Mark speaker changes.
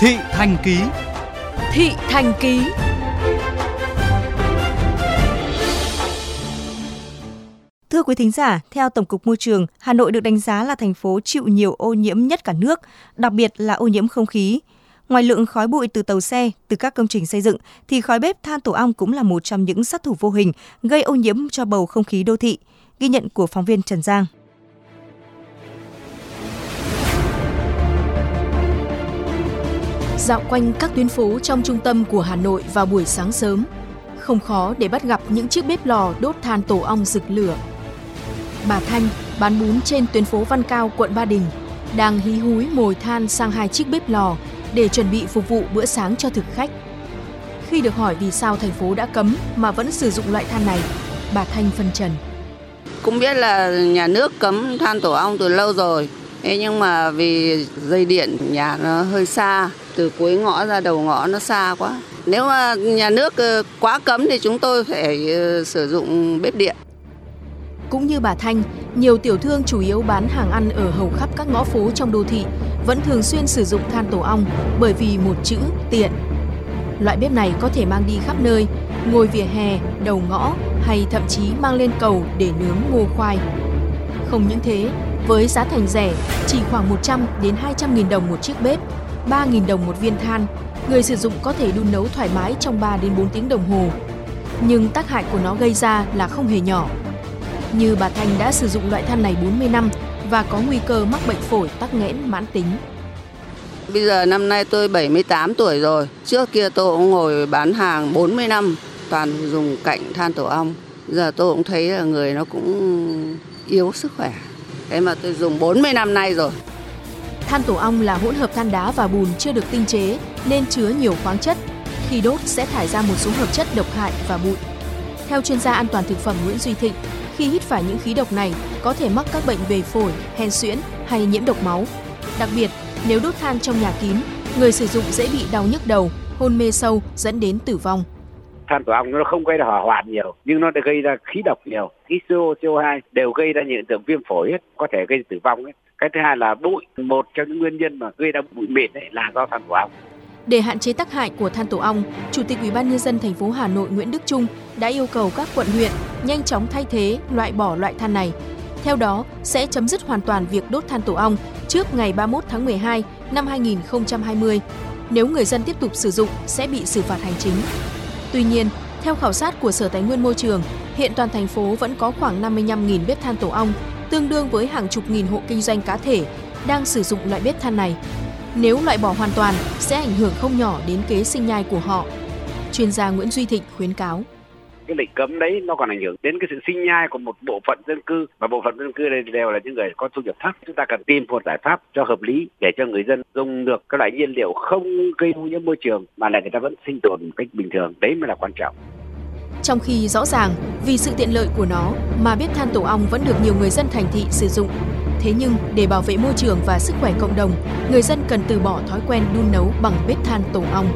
Speaker 1: Thị Thành Ký
Speaker 2: Thị Thành Ký Thưa quý thính giả, theo Tổng cục Môi trường, Hà Nội được đánh giá là thành phố chịu nhiều ô nhiễm nhất cả nước, đặc biệt là ô nhiễm không khí. Ngoài lượng khói bụi từ tàu xe, từ các công trình xây dựng, thì khói bếp than tổ ong cũng là một trong những sát thủ vô hình gây ô nhiễm cho bầu không khí đô thị. Ghi nhận của phóng viên Trần Giang.
Speaker 3: Dạo quanh các tuyến phố trong trung tâm của Hà Nội vào buổi sáng sớm, không khó để bắt gặp những chiếc bếp lò đốt than tổ ong rực lửa. Bà Thanh bán bún trên tuyến phố Văn Cao, quận Ba Đình, đang hí húi mồi than sang hai chiếc bếp lò để chuẩn bị phục vụ bữa sáng cho thực khách. Khi được hỏi vì sao thành phố đã cấm mà vẫn sử dụng loại than này, bà Thanh phân trần.
Speaker 4: Cũng biết là nhà nước cấm than tổ ong từ lâu rồi, Thế nhưng mà vì dây điện nhà nó hơi xa, từ cuối ngõ ra đầu ngõ nó xa quá. Nếu mà nhà nước ờ, quá cấm thì chúng tôi phải ờ, sử dụng bếp điện.
Speaker 3: Cũng như bà Thanh, nhiều tiểu thương chủ yếu bán hàng ăn ở hầu khắp các ngõ phố trong đô thị vẫn thường xuyên sử dụng than tổ ong bởi vì một chữ tiện. Loại bếp này có thể mang đi khắp nơi, ngồi vỉa hè, đầu ngõ hay thậm chí mang lên cầu để nướng ngô khoai. Không những thế, với giá thành rẻ, chỉ khoảng 100 đến 200 nghìn đồng một chiếc bếp, 3 nghìn đồng một viên than, người sử dụng có thể đun nấu thoải mái trong 3 đến 4 tiếng đồng hồ. Nhưng tác hại của nó gây ra là không hề nhỏ. Như bà Thanh đã sử dụng loại than này 40 năm và có nguy cơ mắc bệnh phổi tắc nghẽn mãn tính.
Speaker 4: Bây giờ năm nay tôi 78 tuổi rồi. Trước kia tôi cũng ngồi bán hàng 40 năm, toàn dùng cạnh than tổ ong. Giờ tôi cũng thấy là người nó cũng yếu sức khỏe. Thế mà tôi dùng 40 năm nay rồi.
Speaker 3: Than tổ ong là hỗn hợp than đá và bùn chưa được tinh chế nên chứa nhiều khoáng chất. Khi đốt sẽ thải ra một số hợp chất độc hại và bụi. Theo chuyên gia an toàn thực phẩm Nguyễn Duy Thịnh, khi hít phải những khí độc này có thể mắc các bệnh về phổi, hen suyễn hay nhiễm độc máu. Đặc biệt, nếu đốt than trong nhà kín, người sử dụng dễ bị đau nhức đầu, hôn mê sâu dẫn đến tử vong
Speaker 5: than tổ ong nó không gây ra hỏa hoạn nhiều nhưng nó gây ra khí độc nhiều khí CO CO2 đều gây ra hiện tượng viêm phổi hết có thể gây tử vong hết cái thứ hai là bụi một trong những nguyên nhân mà gây ra bụi mịn ấy là do than tổ ong
Speaker 3: để hạn chế tác hại của than tổ ong, Chủ tịch Ủy ban nhân dân thành phố Hà Nội Nguyễn Đức Trung đã yêu cầu các quận huyện nhanh chóng thay thế, loại bỏ loại than này. Theo đó, sẽ chấm dứt hoàn toàn việc đốt than tổ ong trước ngày 31 tháng 12 năm 2020. Nếu người dân tiếp tục sử dụng sẽ bị xử phạt hành chính. Tuy nhiên, theo khảo sát của Sở Tài nguyên Môi trường, hiện toàn thành phố vẫn có khoảng 55.000 bếp than tổ ong, tương đương với hàng chục nghìn hộ kinh doanh cá thể đang sử dụng loại bếp than này. Nếu loại bỏ hoàn toàn sẽ ảnh hưởng không nhỏ đến kế sinh nhai của họ. Chuyên gia Nguyễn Duy Thịnh khuyến cáo
Speaker 5: cái lệnh cấm đấy nó còn ảnh hưởng đến cái sự sinh nhai của một bộ phận dân cư và bộ phận dân cư đây đều là những người có thu nhập thấp. Chúng ta cần tìm một giải pháp cho hợp lý để cho người dân dùng được các loại nhiên liệu không gây ô nhiễm môi trường mà lại người ta vẫn sinh tồn một cách bình thường. Đấy mới là quan trọng.
Speaker 3: Trong khi rõ ràng vì sự tiện lợi của nó mà bếp than tổ ong vẫn được nhiều người dân thành thị sử dụng. Thế nhưng, để bảo vệ môi trường và sức khỏe cộng đồng, người dân cần từ bỏ thói quen đun nấu bằng bếp than tổ ong.